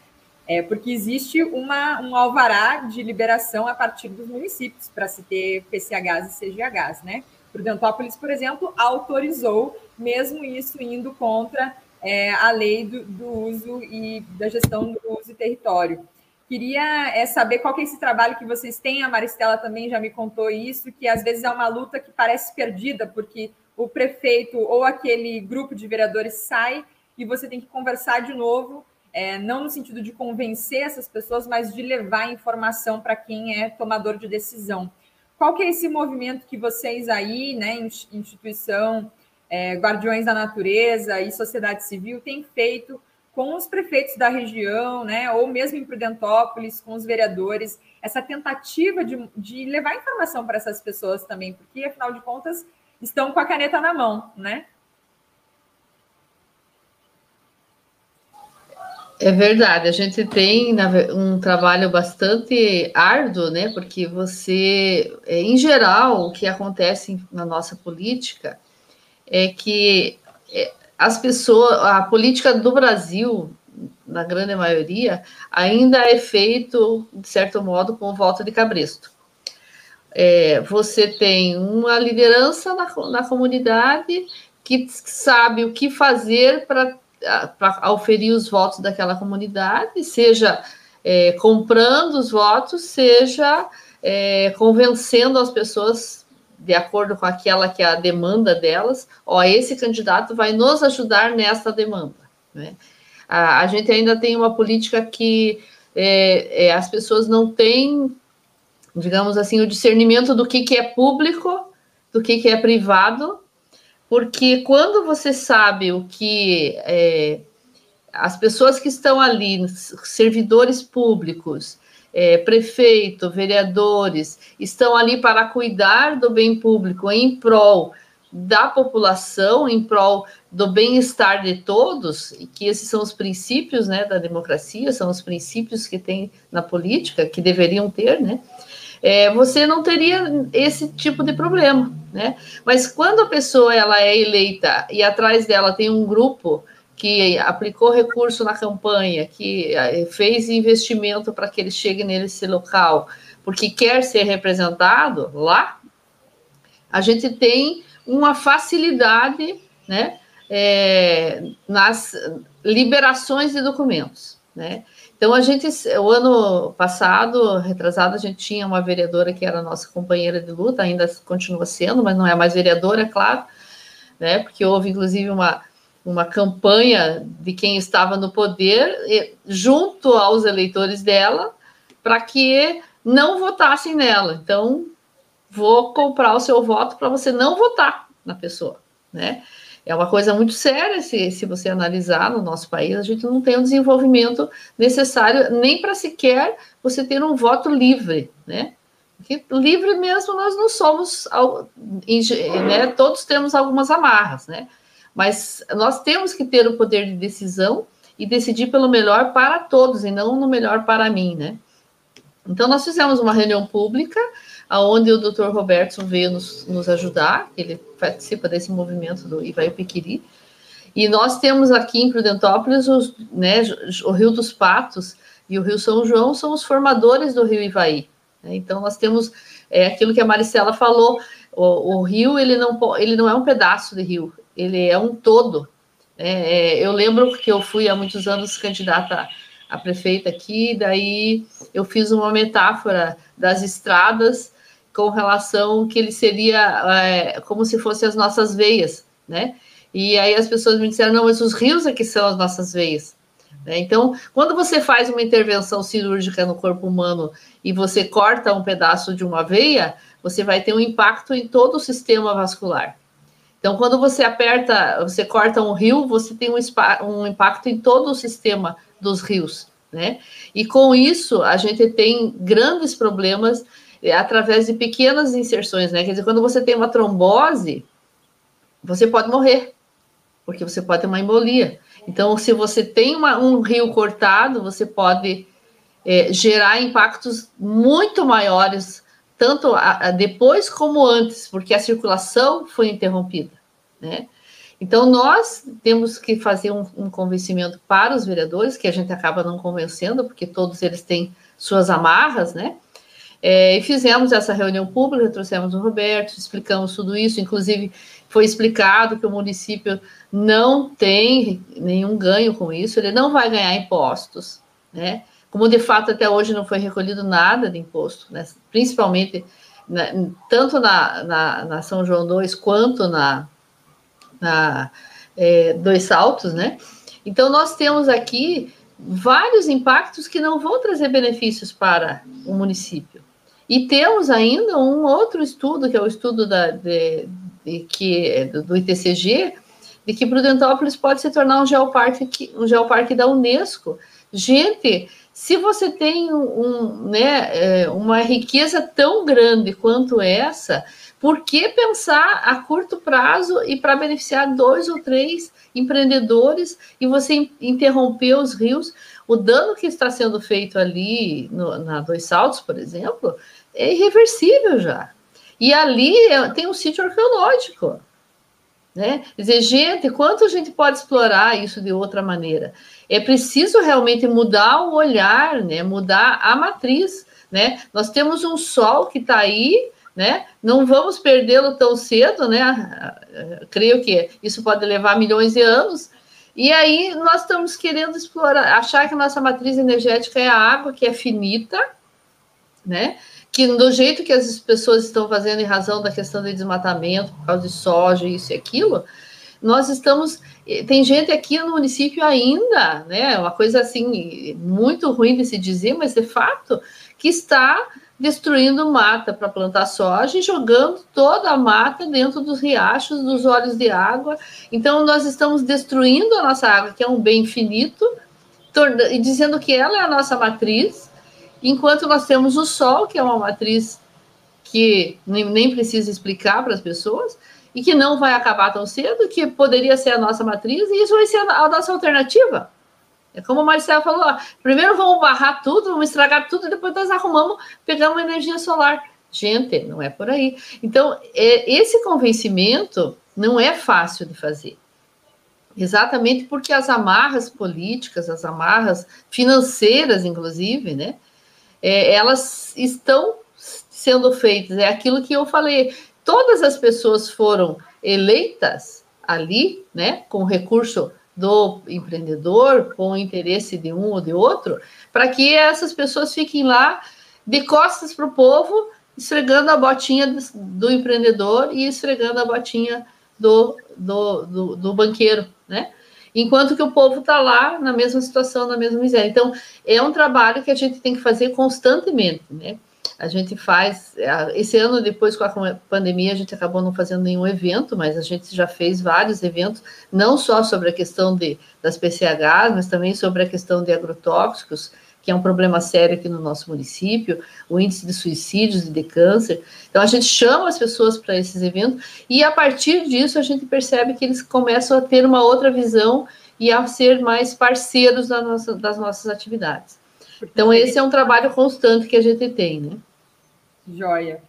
é porque existe uma, um alvará de liberação a partir dos municípios para se ter PCHs e CGHs, né? Prudentópolis, por exemplo, autorizou, mesmo isso indo contra é, a lei do, do, uso e da gestão do uso e território. Queria é, saber qual que é esse trabalho que vocês têm, a Maristela também já me contou isso, que às vezes é uma luta que parece perdida, porque o prefeito ou aquele grupo de vereadores sai e você tem que conversar de novo é, não no sentido de convencer essas pessoas, mas de levar informação para quem é tomador de decisão. Qual que é esse movimento que vocês aí, né, instituição, é, Guardiões da Natureza e sociedade civil, têm feito com os prefeitos da região, né, ou mesmo em Prudentópolis, com os vereadores, essa tentativa de, de levar informação para essas pessoas também, porque, afinal de contas, estão com a caneta na mão, né? É verdade, a gente tem um trabalho bastante árduo, né? Porque você, é, em geral, o que acontece na nossa política é que é, as pessoas, a política do Brasil, na grande maioria, ainda é feito, de certo modo, com o voto de cabresto. É, você tem uma liderança na, na comunidade que sabe o que fazer para auferir os votos daquela comunidade, seja é, comprando os votos, seja é, convencendo as pessoas de acordo com aquela que é a demanda delas, ó, esse candidato vai nos ajudar nessa demanda. Né? A, a gente ainda tem uma política que é, é, as pessoas não têm, digamos assim, o discernimento do que, que é público, do que, que é privado, porque quando você sabe o que é, as pessoas que estão ali, servidores públicos, é, prefeito, vereadores, estão ali para cuidar do bem público em prol da população, em prol do bem-estar de todos, e que esses são os princípios né, da democracia, são os princípios que tem na política, que deveriam ter, né? é, você não teria esse tipo de problema, né? Mas quando a pessoa ela é eleita e atrás dela tem um grupo que aplicou recurso na campanha, que é, fez investimento para que ele chegue nesse local, porque quer ser representado lá, a gente tem uma facilidade, né, é, nas liberações de documentos, né? Então, a gente, o ano passado, retrasado, a gente tinha uma vereadora que era nossa companheira de luta, ainda continua sendo, mas não é mais vereadora, é claro, né? Porque houve, inclusive, uma, uma campanha de quem estava no poder, junto aos eleitores dela, para que não votassem nela. Então, vou comprar o seu voto para você não votar na pessoa, né? É uma coisa muito séria se, se você analisar no nosso país, a gente não tem o desenvolvimento necessário nem para sequer você ter um voto livre, né? Porque livre mesmo nós não somos, né? Todos temos algumas amarras, né? Mas nós temos que ter o poder de decisão e decidir pelo melhor para todos e não no melhor para mim, né? Então nós fizemos uma reunião pública aonde o Dr. Roberto veio nos, nos, ajudar, ele participa desse movimento do Ivaí Piquiri, e nós temos aqui em Prudentópolis os, né, o Rio dos Patos e o Rio São João são os formadores do Rio Ivaí. Né? Então nós temos é, aquilo que a Maricela falou, o, o, rio ele não, ele não é um pedaço de rio, ele é um todo. Né? É, eu lembro que eu fui há muitos anos candidata a prefeita aqui, daí eu fiz uma metáfora das estradas com relação que ele seria é, como se fossem as nossas veias, né? E aí as pessoas me disseram, não, mas os rios é que são as nossas veias. Né? Então, quando você faz uma intervenção cirúrgica no corpo humano e você corta um pedaço de uma veia, você vai ter um impacto em todo o sistema vascular. Então, quando você aperta, você corta um rio, você tem um, um impacto em todo o sistema dos rios, né? E com isso, a gente tem grandes problemas é, através de pequenas inserções, né? Quer dizer, quando você tem uma trombose, você pode morrer, porque você pode ter uma embolia. Então, se você tem uma, um rio cortado, você pode é, gerar impactos muito maiores tanto a, a depois como antes, porque a circulação foi interrompida, né? Então, nós temos que fazer um, um, convencimento para os vereadores, que a gente acaba não convencendo, porque todos eles têm suas amarras, né? É, e fizemos essa reunião pública, trouxemos o Roberto, explicamos tudo isso, inclusive foi explicado que o município não tem nenhum ganho com isso, ele não vai ganhar impostos, né? Como de fato até hoje não foi recolhido nada de imposto, né? principalmente né, tanto na, na, na, São João 2 quanto na, na é, Dois Saltos, né? Então, nós temos aqui vários impactos que não vão trazer benefícios para o município. E temos ainda um outro estudo, que é o estudo da, de, de que, do, do ITCG, de que Prudentópolis pode se tornar um geoparque, um geoparque da Unesco. Gente, se você tem um, né, é, uma riqueza tão grande quanto essa, por que pensar a curto prazo e para beneficiar dois ou três empreendedores e você interromper os rios? O dano que está sendo feito ali no, na Dois Saltos, por exemplo, é irreversível já. E ali é, tem um sítio arqueológico. Né? Quer dizer, gente, quanto a gente pode explorar isso de outra maneira? É preciso realmente mudar o olhar, né? mudar a matriz. Né? Nós temos um sol que está aí, né? não vamos perdê-lo tão cedo, né? creio que isso pode levar milhões de anos. E aí nós estamos querendo explorar, achar que a nossa matriz energética é a água, que é finita, né? que do jeito que as pessoas estão fazendo em razão da questão do desmatamento, por causa de soja, isso e aquilo, nós estamos. Tem gente aqui no município ainda, né? Uma coisa assim, muito ruim de se dizer, mas de fato, que está destruindo mata para plantar soja e jogando toda a mata dentro dos riachos, dos olhos de água. Então, nós estamos destruindo a nossa água, que é um bem finito, e dizendo que ela é a nossa matriz, enquanto nós temos o Sol, que é uma matriz que nem precisa explicar para as pessoas, e que não vai acabar tão cedo, que poderia ser a nossa matriz, e isso vai ser a, nossa alternativa. É como o Marcelo falou: ó, primeiro vamos barrar tudo, vamos estragar tudo, depois nós arrumamos, pegamos energia solar. Gente, não é por aí. Então, é, esse convencimento não é fácil de fazer. Exatamente porque as amarras políticas, as amarras financeiras, inclusive, né? é, elas estão sendo feitas. É aquilo que eu falei. Todas as pessoas foram eleitas ali, né, com recurso do empreendedor, com o interesse de um ou de outro, para que essas pessoas fiquem lá de costas para o povo, esfregando a botinha do, do, empreendedor e esfregando a botinha do, do, do, do banqueiro, né? enquanto que o povo está lá na mesma situação, na mesma miséria. Então, é um trabalho que a gente tem que fazer constantemente, né? A gente faz. Esse ano, depois com a pandemia, a gente acabou não fazendo nenhum evento, mas a gente já fez vários eventos, não só sobre a questão de, das PCHs, mas também sobre a questão de agrotóxicos, que é um problema sério aqui no nosso município, o índice de suicídios e de câncer. Então, a gente chama as pessoas para esses eventos e, a partir disso, a gente percebe que eles começam a ter uma outra visão e a ser mais parceiros das nossas, das nossas atividades. Então, esse é um trabalho constante que a gente tem, né? Joia.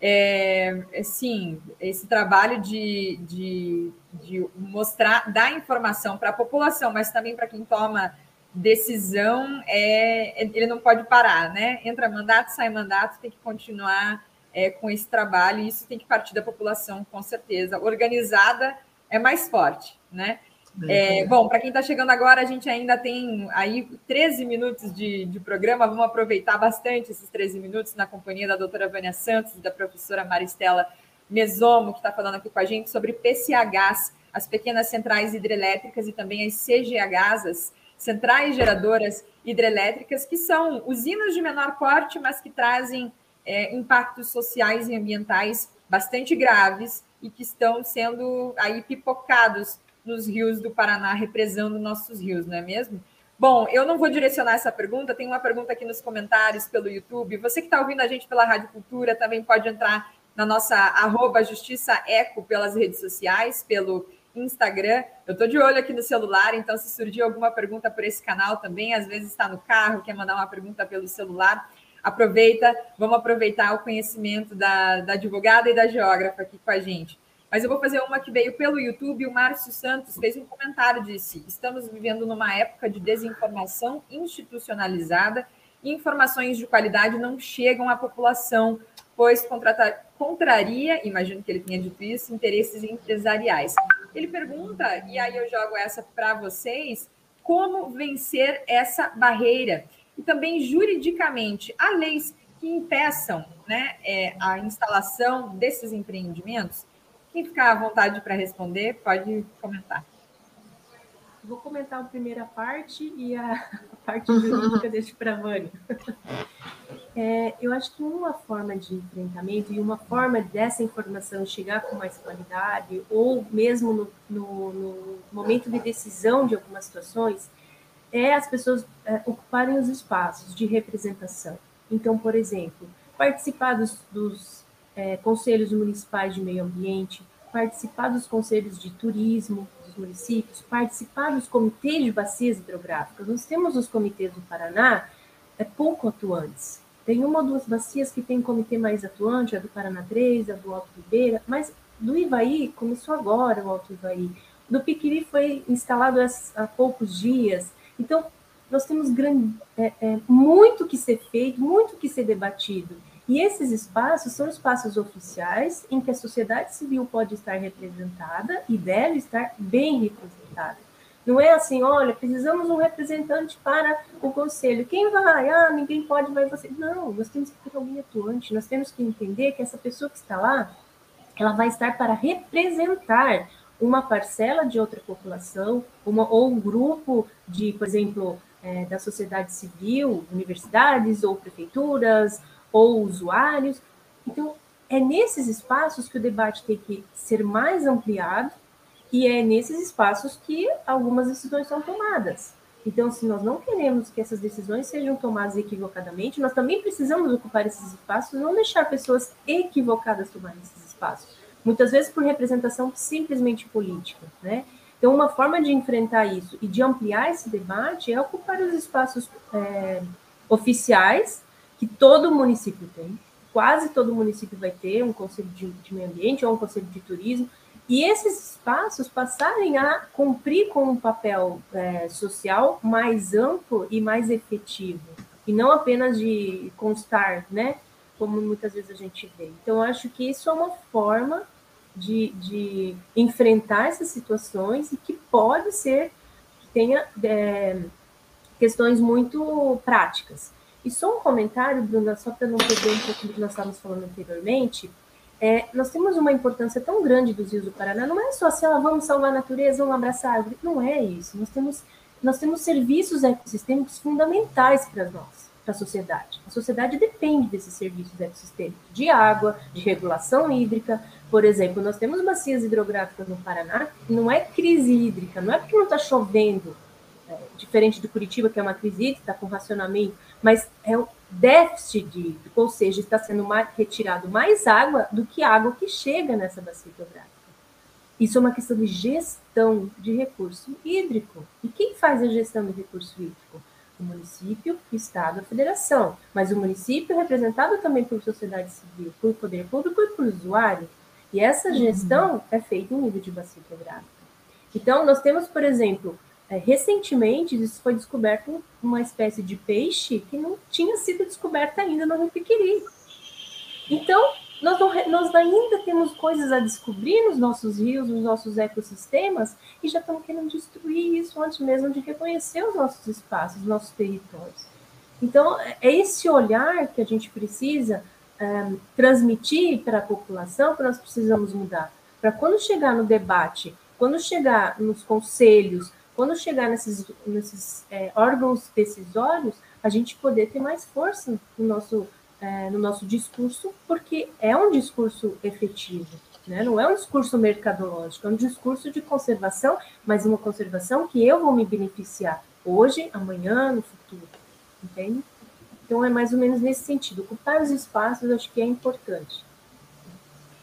É, sim, esse trabalho de, de, de mostrar, dar informação para a população, mas também para quem toma decisão é ele não pode parar, né? Entra mandato, sai mandato, tem que continuar é, com esse trabalho e isso tem que partir da população, com certeza. Organizada é mais forte, né? É, bom, para quem está chegando agora, a gente ainda tem aí 13 minutos de, de programa. Vamos aproveitar bastante esses 13 minutos na companhia da doutora Vânia Santos e da professora Maristela Mesomo, que está falando aqui com a gente sobre PCHs as pequenas centrais hidrelétricas e também as CGHs, as centrais geradoras hidrelétricas, que são usinas de menor porte, mas que trazem é, impactos sociais e ambientais bastante graves e que estão sendo aí pipocados nos rios do Paraná, represando nossos rios, não é mesmo? Bom, eu não vou direcionar essa pergunta, tem uma pergunta aqui nos comentários pelo YouTube. Você que está ouvindo a gente pela Rádio Cultura também pode entrar na nossa arroba Justiça Eco pelas redes sociais, pelo Instagram. Eu estou de olho aqui no celular, então se surgir alguma pergunta por esse canal também, às vezes está no carro, quer mandar uma pergunta pelo celular, aproveita, vamos aproveitar o conhecimento da, da advogada e da geógrafa aqui com a gente. Mas eu vou fazer uma que veio pelo YouTube. O Márcio Santos fez um comentário, disse: Estamos vivendo numa época de desinformação institucionalizada e informações de qualidade não chegam à população, pois contratar, contraria, imagino que ele tenha dito isso, interesses empresariais. Ele pergunta, e aí eu jogo essa para vocês, como vencer essa barreira? E também juridicamente, há leis que impeçam né, é, a instalação desses empreendimentos? Quem ficar à vontade para responder, pode comentar. Vou comentar a primeira parte e a, a parte jurídica deixo para a Vânia. É, eu acho que uma forma de enfrentamento e uma forma dessa informação chegar com mais qualidade, ou mesmo no, no, no momento de decisão de algumas situações, é as pessoas é, ocuparem os espaços de representação. Então, por exemplo, participar dos, dos é, conselhos municipais de meio ambiente, participar dos conselhos de turismo dos municípios, participar dos comitês de bacias hidrográficas. Nós temos os comitês do Paraná é, pouco atuantes. Tem uma ou duas bacias que tem comitê mais atuante, a do Paraná 3, a do Alto Ribeira, mas do Ivaí começou agora o Alto Ivaí. Do Piquiri foi instalado há poucos dias. Então, nós temos grande, é, é, muito que ser feito, muito que ser debatido. E esses espaços são espaços oficiais em que a sociedade civil pode estar representada e deve estar bem representada. Não é assim, olha, precisamos um representante para o conselho. Quem vai? Ah, ninguém pode, vai você. Não, nós temos que ter alguém atuante. Nós temos que entender que essa pessoa que está lá, ela vai estar para representar uma parcela de outra população, uma, ou um grupo de, por exemplo, é, da sociedade civil, universidades ou prefeituras, ou usuários. Então, é nesses espaços que o debate tem que ser mais ampliado e é nesses espaços que algumas decisões são tomadas. Então, se nós não queremos que essas decisões sejam tomadas equivocadamente, nós também precisamos ocupar esses espaços, não deixar pessoas equivocadas tomarem esses espaços. Muitas vezes por representação simplesmente política, né? Então, uma forma de enfrentar isso e de ampliar esse debate é ocupar os espaços é, oficiais que todo município tem, quase todo município vai ter um conselho de, de meio ambiente ou um conselho de turismo, e esses espaços passarem a cumprir com um papel é, social mais amplo e mais efetivo, e não apenas de constar, né, como muitas vezes a gente vê. Então, acho que isso é uma forma de, de enfrentar essas situações e que pode ser que tenha é, questões muito práticas. E só um comentário, Bruna, só para não perder um pouco do que nós estávamos falando anteriormente. É, nós temos uma importância tão grande dos rios do Paraná, não é só assim, ah, vamos salvar a natureza, vamos abraçar a árvore. Não é isso. Nós temos, nós temos serviços ecossistêmicos fundamentais para nós, para a sociedade. A sociedade depende desses serviços ecossistêmicos, de água, de regulação hídrica. Por exemplo, nós temos bacias hidrográficas no Paraná, não é crise hídrica, não é porque não está chovendo, é, diferente do Curitiba, que é uma crise está com racionamento, mas é o déficit de, ou seja, está sendo mais, retirado mais água do que água que chega nessa bacia hidrográfica. Isso é uma questão de gestão de recurso hídrico. E quem faz a gestão de recurso hídrico? O município, o Estado, a federação. Mas o município é representado também por sociedade civil, por poder público e por usuário. E essa uhum. gestão uhum. é feita em nível de bacia hidrográfica. Então, nós temos, por exemplo, é, recentemente foi descoberto uma espécie de peixe que não tinha sido descoberta ainda no Rio Piquiri. Então, nós, nós ainda temos coisas a descobrir nos nossos rios, nos nossos ecossistemas, e já estamos querendo destruir isso antes mesmo de reconhecer os nossos espaços, os nossos territórios. Então, é esse olhar que a gente precisa é, transmitir para a população que nós precisamos mudar. Para quando chegar no debate quando chegar nos conselhos, quando chegar nesses, nesses é, órgãos decisórios, a gente poder ter mais força no nosso, é, no nosso discurso, porque é um discurso efetivo. Né? Não é um discurso mercadológico, é um discurso de conservação, mas uma conservação que eu vou me beneficiar hoje, amanhã, no futuro. Entende? Então é mais ou menos nesse sentido. Ocupar os espaços acho que é importante.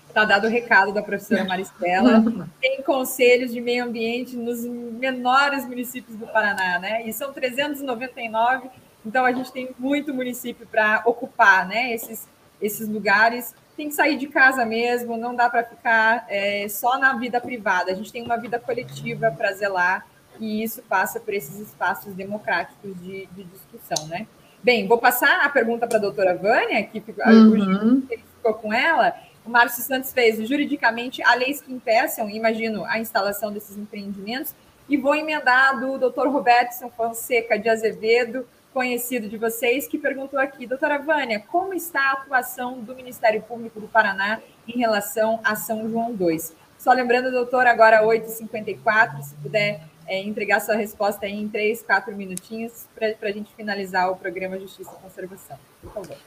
Está dado o recado da professora Maristela. Tem conselhos de meio ambiente nos menores municípios do Paraná, né? E são 399, então a gente tem muito município para ocupar, né? Esses, esses lugares. Tem que sair de casa mesmo, não dá para ficar é, só na vida privada. A gente tem uma vida coletiva para zelar e isso passa por esses espaços democráticos de, de discussão, né? Bem, vou passar a pergunta para a doutora Vânia, que uhum. ficou com ela. O Márcio Santos fez, juridicamente, há leis que impeçam, imagino, a instalação desses empreendimentos. E vou emendar do doutor Robertson Fonseca de Azevedo, conhecido de vocês, que perguntou aqui, doutora Vânia, como está a atuação do Ministério Público do Paraná em relação a São João II? Só lembrando, doutor, agora 8h54, se puder é, entregar sua resposta em três, quatro minutinhos para a gente finalizar o programa Justiça e Conservação. Por favor.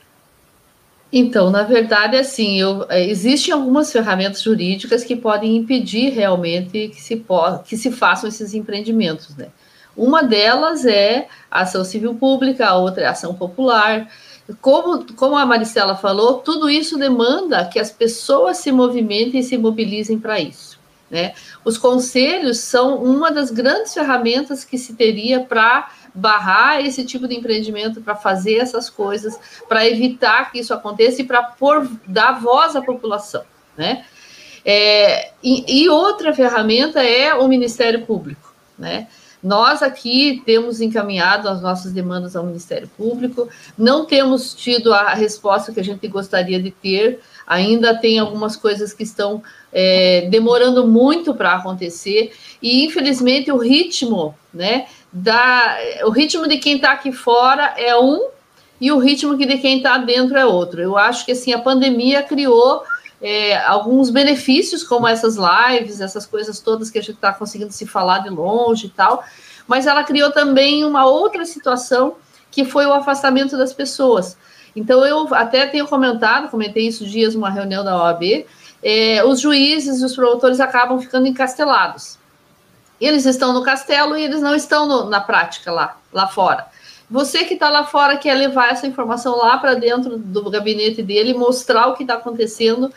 Então, na verdade, assim, eu, é, existem algumas ferramentas jurídicas que podem impedir realmente que se, que se façam esses empreendimentos, né? Uma delas é a ação civil pública, a outra é a ação popular. Como, como a Maricela falou, tudo isso demanda que as pessoas se movimentem e se mobilizem para isso. Né? Os conselhos são uma das grandes ferramentas que se teria para barrar esse tipo de empreendimento, para fazer essas coisas, para evitar que isso aconteça e para dar voz à população. Né? É, e, e, outra ferramenta é o Ministério Público. Né? Nós aqui temos encaminhado as nossas demandas ao Ministério Público, não temos tido a resposta que a gente gostaria de ter, ainda tem algumas coisas que estão é, demorando muito para acontecer, e infelizmente o ritmo, né, da, o ritmo de quem está aqui fora é um, e o ritmo de quem está dentro é outro. Eu acho que assim, a pandemia criou é, alguns benefícios, como essas lives, essas coisas todas que a gente está conseguindo se falar de longe e tal, mas ela criou também uma outra situação que foi o afastamento das pessoas. Então, eu até tenho comentado, comentei isso dias numa reunião da OAB, é, os juízes e os promotores acabam ficando encastelados. Eles estão no castelo e eles não estão no, na prática lá, lá fora. Você que está lá fora quer levar essa informação lá para dentro do gabinete dele, mostrar o que está acontecendo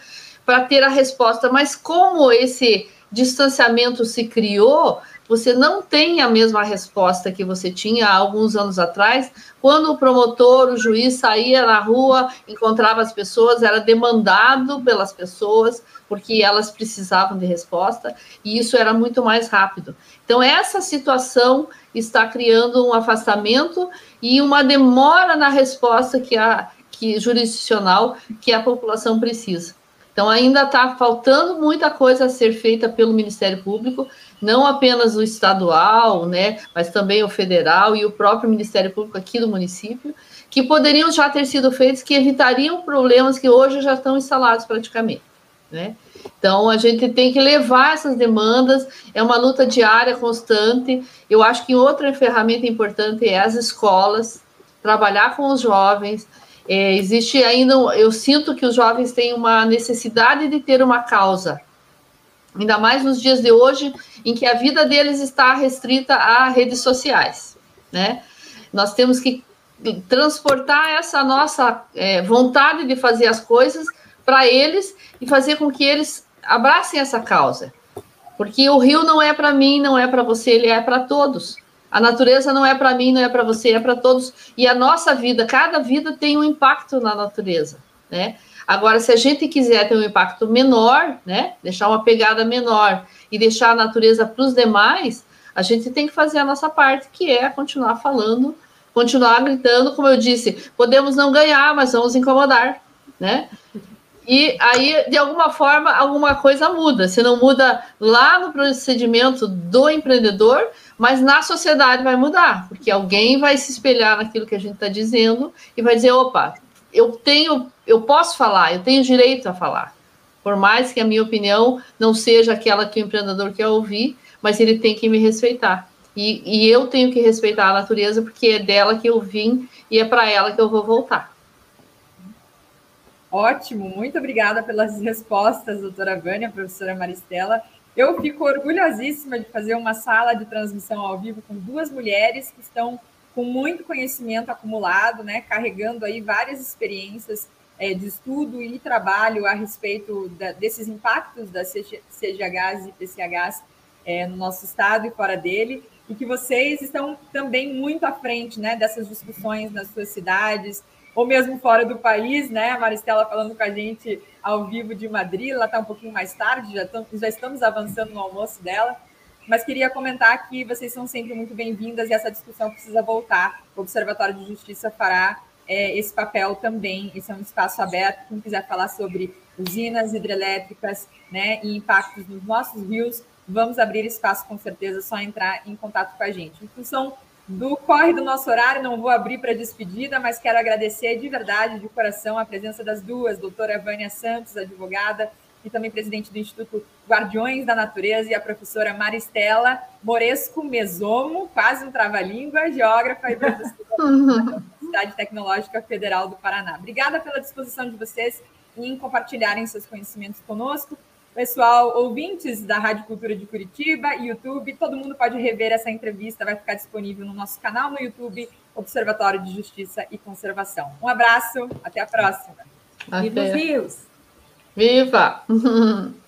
para ter a resposta. Mas como esse distanciamento se criou, você não tem a mesma resposta que você tinha há alguns anos atrás, quando o promotor, o juiz saía na rua, encontrava as pessoas, era demandado pelas pessoas, porque elas precisavam de resposta, e isso era muito mais rápido. Então, essa situação está criando um afastamento e uma demora na resposta que a que jurisdicional que a população precisa. Então, ainda está faltando muita coisa a ser feita pelo Ministério Público, não apenas o estadual, né, mas também o federal e o próprio Ministério Público aqui do município, que poderiam já ter sido feitos, que evitariam problemas que hoje já estão instalados praticamente. Né? Então, a gente tem que levar essas demandas, é uma luta diária, constante. Eu acho que outra ferramenta importante é as escolas, trabalhar com os jovens, é, existe ainda, eu sinto que os jovens têm uma necessidade de ter uma causa, ainda mais nos dias de hoje, em que a vida deles está restrita a redes sociais, né? Nós temos que transportar essa nossa é, vontade de fazer as coisas para eles e fazer com que eles abracem essa causa, porque o rio não é para mim, não é para você, ele é para todos. A natureza não é para mim, não é para você, é para todos. E a nossa vida, cada vida tem um impacto na natureza, né? Agora, se a gente quiser ter um impacto menor, né, deixar uma pegada menor e deixar a natureza para os demais, a gente tem que fazer a nossa parte, que é continuar falando, continuar gritando, como eu disse, podemos não ganhar, mas vamos incomodar, né? E aí, de alguma forma, alguma coisa muda. Se não muda lá no procedimento do empreendedor, mas na sociedade vai mudar, porque alguém vai se espelhar naquilo que a gente está dizendo e vai dizer: opa, eu tenho, eu posso falar, eu tenho direito a falar. Por mais que a minha opinião não seja aquela que o empreendedor quer ouvir, mas ele tem que me respeitar. E, e eu tenho que respeitar a natureza porque é dela que eu vim e é para ela que eu vou voltar. Ótimo, muito obrigada pelas respostas, doutora Vânia, professora Maristela. Eu fico orgulhosíssima de fazer uma sala de transmissão ao vivo com duas mulheres que estão com muito conhecimento acumulado, né, carregando aí várias experiências é, de estudo e trabalho a respeito da, desses impactos das CGHs e PCHs é, no nosso estado e fora dele, e que vocês estão também muito à frente né, dessas discussões nas suas cidades, ou mesmo fora do país, né? A Maristela falando com a gente ao vivo de Madrid, ela está um pouquinho mais tarde, já, já estamos avançando no almoço dela. Mas queria comentar que vocês são sempre muito bem-vindas e essa discussão precisa voltar. O Observatório de Justiça fará é, esse papel também. Esse é um espaço aberto. Quem quiser falar sobre usinas hidrelétricas né, e impactos nos nossos rios, vamos abrir espaço com certeza, só entrar em contato com a gente. Em função do corre do nosso horário, não vou abrir para despedida, mas quero agradecer de verdade, de coração, a presença das duas, doutora Vânia Santos, advogada, e também presidente do Instituto Guardiões da Natureza, e a professora Maristela Moresco Mesomo, quase um trava-língua, geógrafa e professora da Universidade Tecnológica Federal do Paraná. Obrigada pela disposição de vocês em compartilharem seus conhecimentos conosco. Pessoal, ouvintes da Rádio Cultura de Curitiba, YouTube, todo mundo pode rever essa entrevista, vai ficar disponível no nosso canal no YouTube, Observatório de Justiça e Conservação. Um abraço, até a próxima. Até. Viva os rios! Viva!